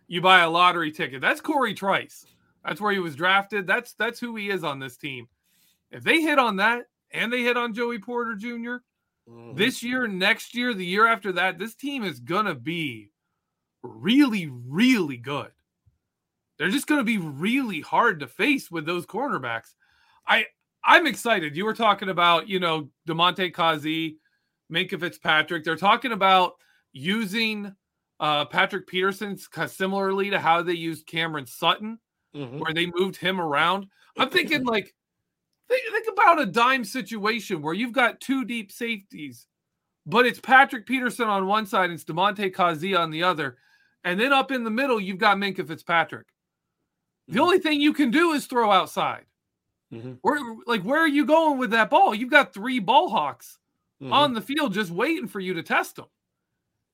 you buy a lottery ticket. That's Corey Trice. That's where he was drafted. That's that's who he is on this team. If they hit on that and they hit on Joey Porter junior mm-hmm. this year, next year, the year after that, this team is gonna be really, really good. They're just going to be really hard to face with those cornerbacks. I I'm excited. You were talking about, you know, Damontae Kazee, Minkah Fitzpatrick. They're talking about using uh, Patrick Peterson similarly to how they used Cameron Sutton, mm-hmm. where they moved him around. I'm thinking like think, think about a dime situation where you've got two deep safeties, but it's Patrick Peterson on one side and it's Damontae Kazee on the other. And then up in the middle, you've got Minkah Fitzpatrick. The only thing you can do is throw outside. Mm-hmm. Where like where are you going with that ball? You've got three ball hawks mm-hmm. on the field just waiting for you to test them.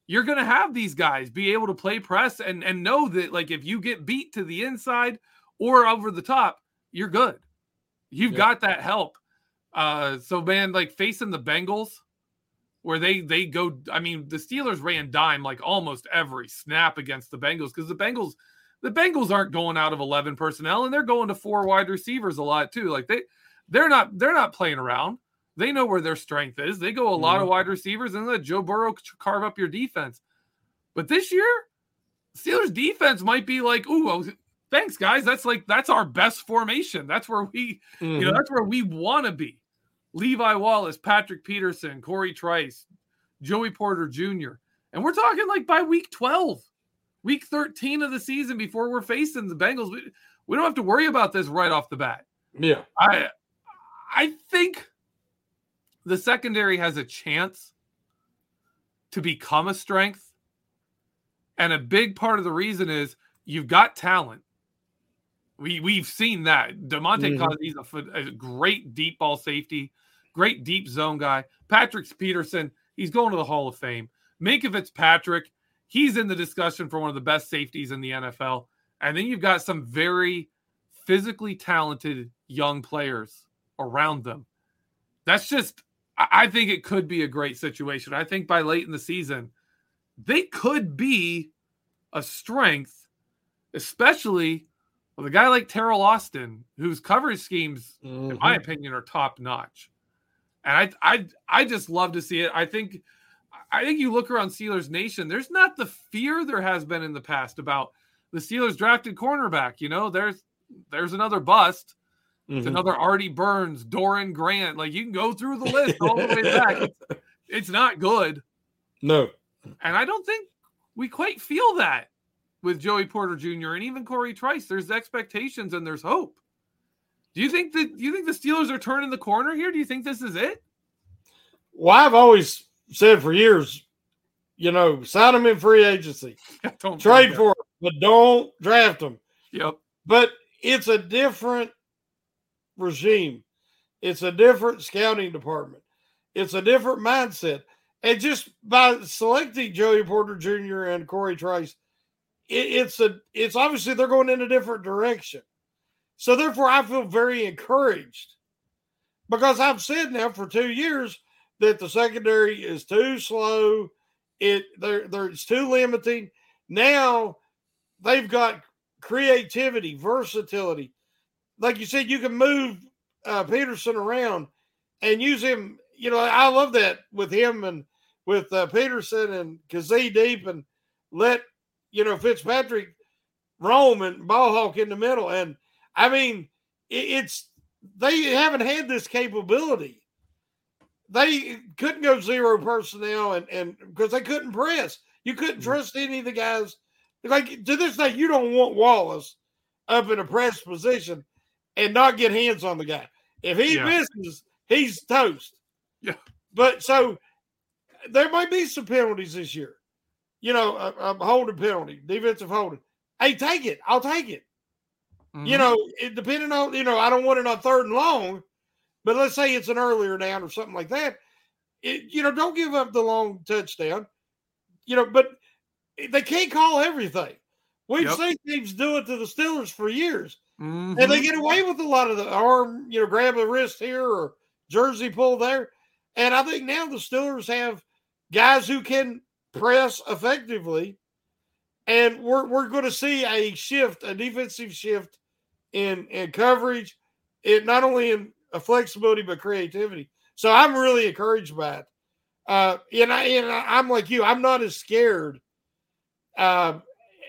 You're gonna have these guys be able to play press and and know that like if you get beat to the inside or over the top, you're good. You've yeah. got that help. Uh, so man, like facing the Bengals, where they they go. I mean, the Steelers ran dime like almost every snap against the Bengals because the Bengals the Bengals aren't going out of 11 personnel and they're going to four wide receivers a lot too. Like they they're not they're not playing around. They know where their strength is. They go a lot mm-hmm. of wide receivers and let Joe Burrow carve up your defense. But this year, Steelers defense might be like, "Ooh, thanks guys. That's like that's our best formation. That's where we, mm-hmm. you know, mm-hmm. that's where we want to be." Levi Wallace, Patrick Peterson, Corey Trice, Joey Porter Jr. And we're talking like by week 12, week 13 of the season before we're facing the Bengals. We, we don't have to worry about this right off the bat. Yeah. I I think the secondary has a chance to become a strength. And a big part of the reason is you've got talent. We we've seen that. Damontae mm-hmm. a, a great deep ball safety great deep zone guy. Patrick Peterson, he's going to the Hall of Fame. Minkah Fitzpatrick, he's in the discussion for one of the best safeties in the NFL. And then you've got some very physically talented young players around them. That's just, I think it could be a great situation. I think by late in the season, they could be a strength, especially with a guy like Teryl Austin, whose coverage schemes, mm-hmm. in my mm-hmm. opinion, are top notch and I I I just love to see it. I think I think you look around Steelers Nation, there's not the fear there has been in the past about the Steelers drafted cornerback. You know, there's there's another bust. It's mm-hmm. another Artie Burns, Doran Grant. Like you can go through the list all the way back. It's, it's not good. No. And I don't think we quite feel that with Joey Porter Jr. and even Corey Trice. There's expectations and there's hope. Do you think that do you think the Steelers are turning the corner here? Do you think this is it? Well, I've always said for years, you know, sign them in free agency, trade for them, but don't draft them. Yep. But it's a different regime. It's a different scouting department. It's a different mindset. And just by selecting Joey Porter Jr. and Corey Trice, it, it's a it's obviously they're going in a different direction. So therefore, I feel very encouraged because I've said now for two years that the secondary is too slow. It there it's too limiting. Now they've got creativity, versatility. Like you said, you can move uh, Peterson around and use him. You know, I love that with him and with uh, Peterson and Kazee deep and let you know Fitzpatrick roam and ball hawk in the middle. And I mean, it, it's they haven't had this capability. They couldn't go zero personnel and and because they couldn't press. You couldn't mm. trust any of the guys. Like to this day, you don't want Wallace up in a press position and not get hands on the guy. If he yeah. misses, he's toast. Yeah. But so there might be some penalties this year. You know, a, a holding penalty, defensive holding. Hey, take it. I'll take it. Mm-hmm. You know, it, depending on, you know, I don't want it on third and long, but let's say it's an earlier down or something like that. It, you know, don't give up the long touchdown. You know, but they can't call everything. We've yep. seen teams do it to the Steelers for years, mm-hmm. and they get away with a lot of the arm, you know, grab a wrist here or jersey pull there. And I think now the Steelers have guys who can press effectively, and we're we're going to see a shift, a defensive shift in in coverage, it not only in a flexibility but creativity. So I'm really encouraged by it. Uh, and I and I'm like you, I'm not as scared uh,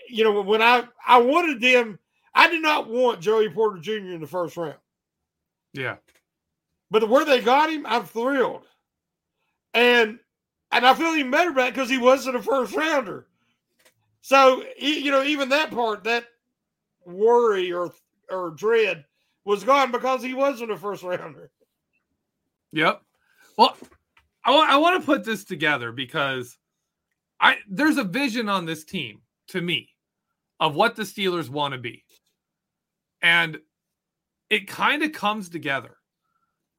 you know, when I I wanted them, I did not want Joey Porter Jr. in the first round. Yeah, but where they got him, I'm thrilled, and and I feel even better about it because he wasn't a first rounder. So you know, even that part, that worry or or dread was gone because he wasn't a first rounder. Yep. Well, I, I want to put this together because I there's a vision on this team to me of what the Steelers want to be. And it kind of comes together.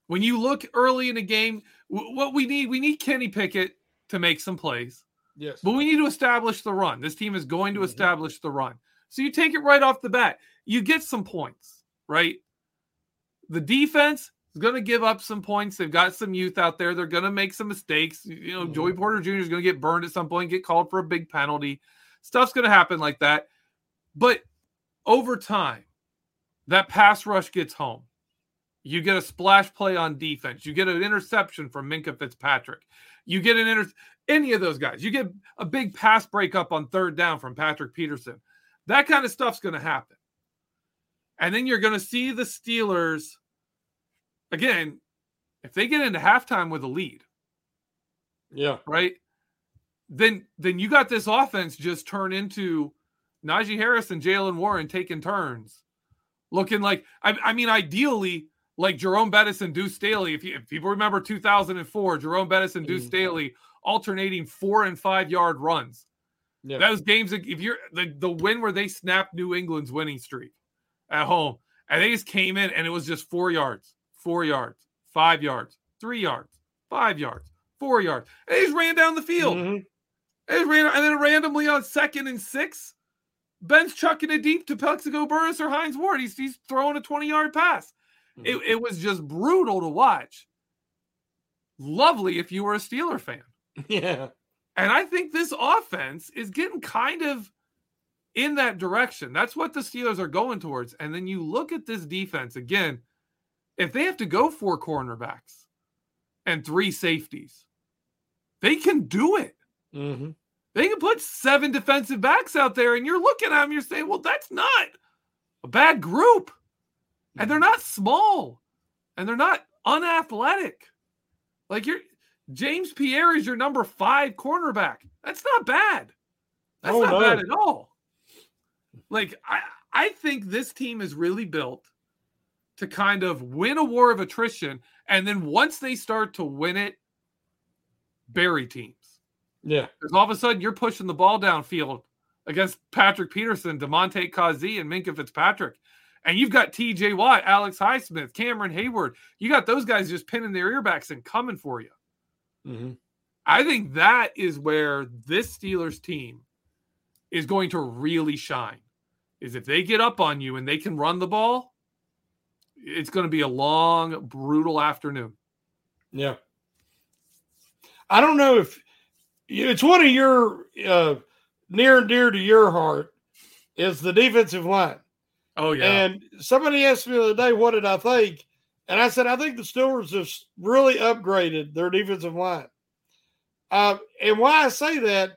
When you look early in a game, what we need, we need Kenny Pickett to make some plays. Yes. But we need to establish the run. This team is going to mm-hmm. establish the run. So you take it right off the bat. You get some points, right? The defense, is going to give up some points. They've got some youth out there. They're going to make some mistakes. You know, mm-hmm. Joey Porter Jr. is going to get burned at some point, get called for a big penalty. Stuff's going to happen like that. But over time, that pass rush gets home. You get a splash play on defense. You get an interception from Minkah Fitzpatrick. You get an inter any of those guys. You get a big pass breakup on third down from Patrick Peterson. That kind of stuff's going to happen. And then you're going to see the Steelers again, if they get into halftime with a lead, yeah, right, then then you got this offense just turn into Najee Harris and Jaylen Warren taking turns, looking like I, I mean, ideally like Jerome Bettis and Deuce Staley. If, you, if people remember 2004, Jerome Bettis and Deuce mm-hmm. Staley alternating four and five yard runs. Yeah. Those games, if you're the, the win where they snapped New England's winning streak at home, and they just came in and it was just four yards, four yards, five yards, three yards, five yards, four yards. And he just ran down the field. Mm-hmm. And, ran, and then randomly on second and six, Ben's chucking it deep to Plaxico Burress or Hines Ward. He's, he's throwing a 20 yard pass. Mm-hmm. It, it was just brutal to watch. Lovely if you were a Steeler fan. Yeah. And I think this offense is getting kind of in that direction. That's what the Steelers are going towards. And then you look at this defense again if they have to go four cornerbacks and three safeties, they can do it. Mm-hmm. They can put seven defensive backs out there, and you're looking at them, you're saying, well, that's not a bad group. And they're not small and they're not unathletic. Like you're James Pierre is your number five cornerback. That's not bad. That's oh, not no. bad at all. Like I, I think this team is really built to kind of win a war of attrition. And then once they start to win it, bury teams. Yeah. Because all of a sudden you're pushing the ball downfield against Patrick Peterson, Damontae Kazee, and Minkah Fitzpatrick. And you've got TJ Watt, Alex Highsmith, Cameron Heyward. You got those guys just pinning their earbacks and coming for you. Mm-hmm. I think that is where this Steelers team is going to really shine. Is if they get up on you and they can run the ball, it's going to be a long, brutal afternoon. Yeah. I don't know if it's one of your uh, near and dear to your heart is the defensive line. Oh yeah. And somebody asked me the other day, what did I think? And I said, I think the Steelers have really upgraded their defensive line. Uh, and why I say that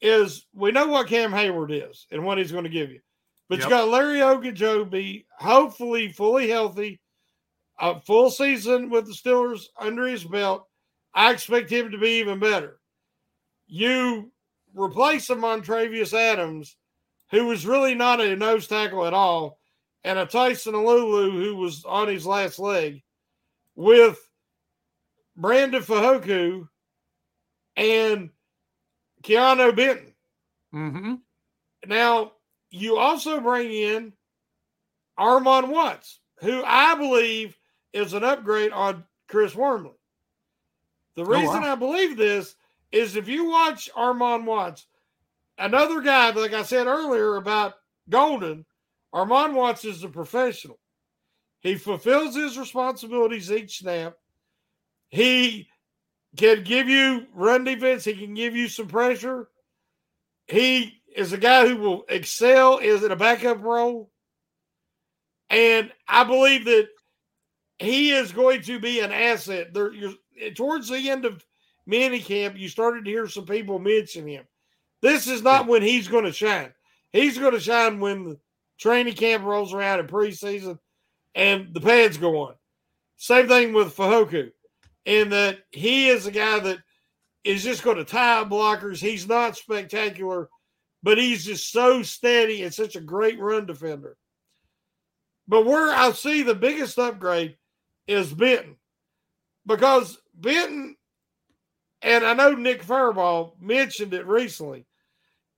is we know what Cam Heyward is and what he's going to give you. But yep. you got Larry Ogunjobi, hopefully fully healthy, a full season with the Steelers under his belt. I expect him to be even better. You replace him on Travius Adams, who was really not a nose tackle at all, and a Tyson Alualu who was on his last leg, with Breiden Fehoko and Keanu Benton. Mm-hmm. Now, you also bring in Armon Watts, who I believe is an upgrade on Chris Wormley. The reason oh, wow. I believe this is if you watch Armon Watts, another guy, like I said earlier about Golden, Armon Watts is a professional. He fulfills his responsibilities each snap. He can give you run defense. He can give you some pressure. He is a guy who will excel is in a backup role. And I believe that he is going to be an asset. There, eh, towards the end of minicamp, you started to hear some people mention him. This is not when he's going to shine. He's going to shine when the training camp rolls around in preseason and the pads go on. Same thing with Fehoko in that he is a guy that is just going to tie blockers. He's not spectacular, but he's just so steady and such a great run defender. But where I see the biggest upgrade is Benton because Benton, and I know Nick Farabaugh mentioned it recently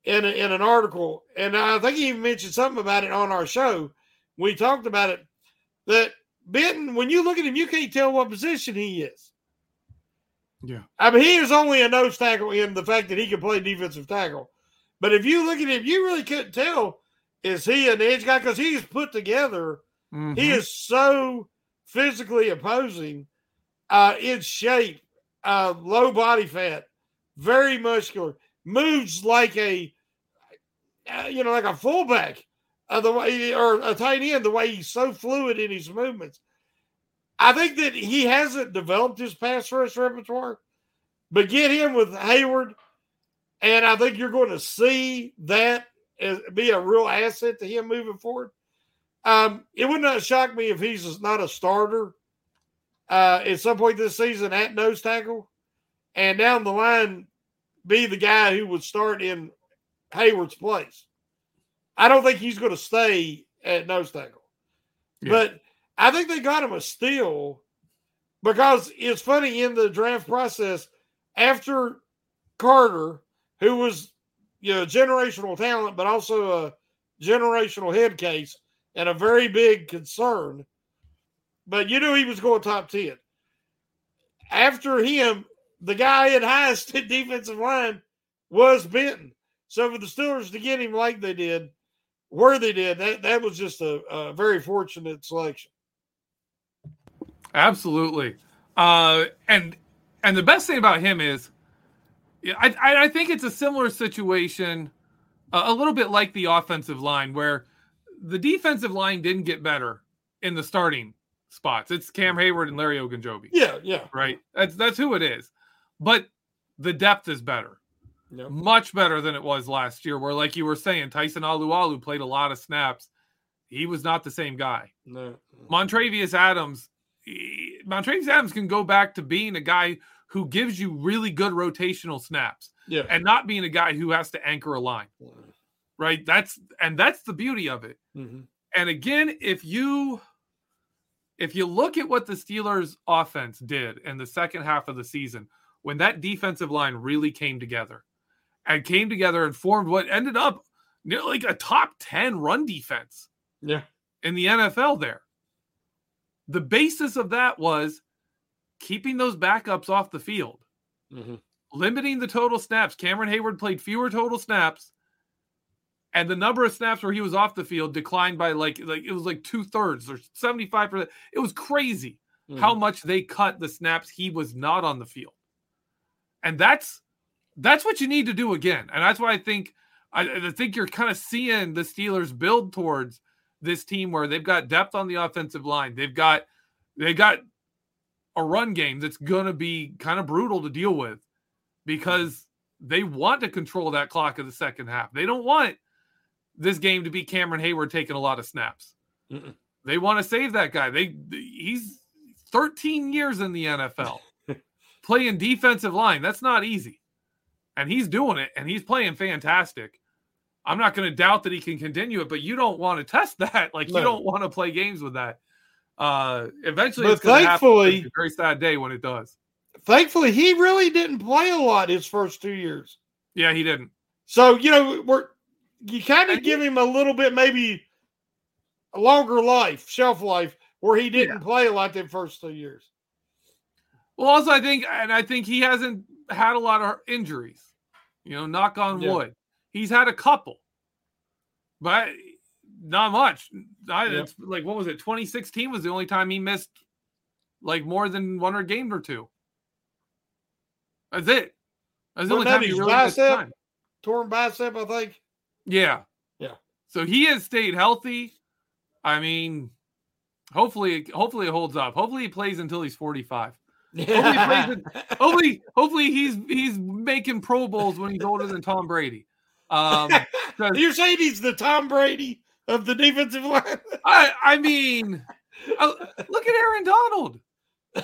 in, a, in an article, and I think he even mentioned something about it on our show. We talked about it that Benton, when you look at him, you can't tell what position he is. Yeah. I mean, he is only a nose tackle in the fact that he can play defensive tackle. But if you look at him, you really couldn't tell is he an edge guy because he's put together. Mm-hmm. He is so physically opposing, uh, in shape, uh, low body fat, very muscular, moves like a, uh, you know, like a fullback, uh, the way or a tight end, the way he's so fluid in his movements. I think that he hasn't developed his pass rush repertoire, but get him with Heyward, and I think you're going to see that as, be a real asset to him moving forward. Um, it would not shock me if he's not a starter uh, at some point this season at nose tackle, and down the line be the guy who would start in Heyward's place. I don't think he's going to stay at nose tackle, yeah. but I think they got him a steal because it's funny in the draft process after Carter, who was you know generational talent, but also a generational head case and a very big concern. But you knew he was going top 10. After him, the guy at highest defensive line was Benton. So for the Steelers to get him like they did, where they did, that, that was just a, a very fortunate selection. Absolutely. Uh, and and the best thing about him is, I I think it's a similar situation, uh, a little bit like the offensive line, where the defensive line didn't get better in the starting spots. It's Cam Heyward and Larry Ogunjobi. Yeah, yeah, right. That's that's who it is. But the depth is better, much better than it was last year. Where, like you were saying, Tyson Alualu played a lot of snaps. He was not the same guy. No. Montravius Adams Montravius Adams can go back to being a guy who gives you really good rotational snaps. Yeah. And not being a guy who has to anchor a line. Right? That's and that's the beauty of it. Mm-hmm. And again, if you if you look at what the Steelers offense did in the second half of the season, when that defensive line really came together and came together and formed what ended up near like a top 10 run defense. Yeah. in the NFL there. The basis of that was keeping those backups off the field, mm-hmm. limiting the total snaps. Cameron Heyward played fewer total snaps, and the number of snaps where he was off the field declined by like like it was like two thirds or seventy five percent. It was crazy mm-hmm. how much they cut the snaps he was not on the field, and that's that's what you need to do again. And that's why I think I, I think you're kind of seeing the Steelers build towards this team where they've got depth on the offensive line. They've got they got a run game that's going to be kind of brutal to deal with because they want to control that clock of the second half. They don't want this game to be Cameron Heyward taking a lot of snaps. Mm-mm. They want to save that guy. They he's 13 years in the NFL playing defensive line. That's not easy. And he's doing it and he's playing fantastic. I'm not going to doubt that he can continue it, but you don't want to test that. Like no. you don't want to play games with that. Uh, eventually, but it's thankfully, a very sad day when it does. Thankfully, he really didn't play a lot his first two years. Yeah, he didn't. So you know, we're you kind of give him a little bit, maybe a longer life, shelf life, where he didn't yeah. play a lot the first two years. Well, also, I think, and I think he hasn't had a lot of injuries. You know, knock on yeah. wood. He's had a couple, but not much. I, yeah. It's like what was it? 2016 was the only time he missed like more than one or game or two. That's it. That's the only time he really bicep, missed torn bicep, I think. Yeah. Yeah. So he has stayed healthy. I mean, hopefully, hopefully it holds up. Hopefully he plays until he's 45. Hopefully, he plays hopefully, hopefully he's he's making Pro Bowls when he's older than Tom Brady. Um, You're saying he's the Tom Brady of the defensive line? I I mean, uh, look at Aaron Donald.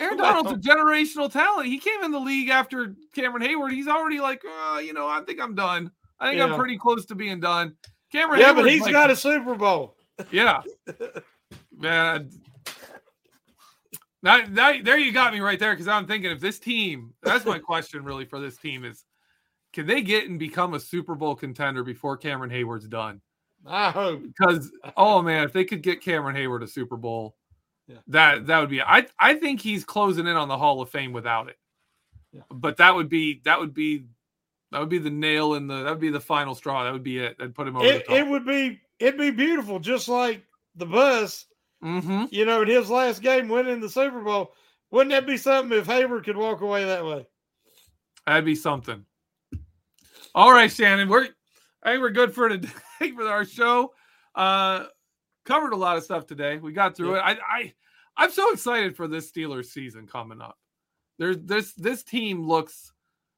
Aaron Donald's a generational talent. He came in the league after Cameron Heyward. He's already like, oh, you know, I think I'm done. I think yeah. I'm pretty close to being done. Cameron, Heyward. yeah, Heyward's but he's like, got a Super Bowl. Yeah, man. Now, now, there you got me right there because I'm thinking if this team, that's my question really for this team is, can they get and become a Super Bowl contender before Cameron Heyward's done? I hope because oh man, if they could get Cameron Heyward a Super Bowl, yeah. that that would be. I I think he's closing in on the Hall of Fame without it. Yeah. But that would be that would be that would be the nail in the that would be the final straw. That would be it. That'd put him over it, It would be it'd be beautiful, just like the bus. Mm-hmm. You know, in his last game, winning the Super Bowl. Wouldn't that be something if Heyward could walk away that way? That'd be something. All right, Shannon, we're I think we're good for today for our show. Uh, covered a lot of stuff today. We got through yeah. it. I, I I'm so excited for this Steelers season coming up. There's this this team looks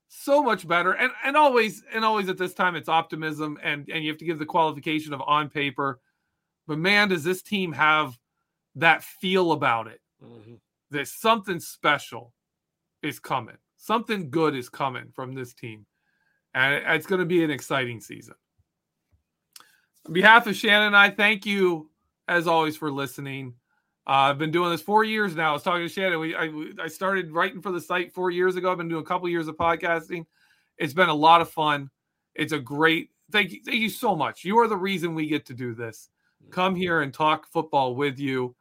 so much better, and and always and always at this time it's optimism, and and you have to give the qualification of on paper. But man, does this team have that feel about it? Mm-hmm. That something special is coming. Something good is coming from this team, and it's going to be an exciting season. On behalf of Shannon and I, thank you as always for listening. Uh, I've been doing this four years now. I was talking to Shannon. We, I, I started writing for the site four years ago. I've been doing a couple years of podcasting. It's been a lot of fun. It's a great thank you. Thank you so much. You are the reason we get to do this. Come here and talk football with you.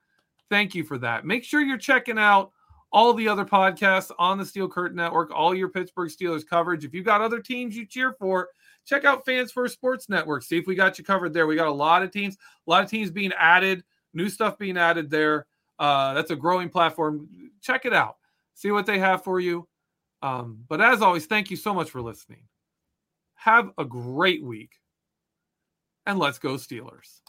Thank you for that. Make sure you're checking out all the other podcasts on the Steel Curtain Network, all your Pittsburgh Steelers coverage. If you've got other teams you cheer for, check out Fans First Sports Network. See if we got you covered there. We got a lot of teams, a lot of teams being added, new stuff being added there. Uh, that's a growing platform. Check it out. See what they have for you. Um, but as always, thank you so much for listening. Have a great week. And let's go, Steelers.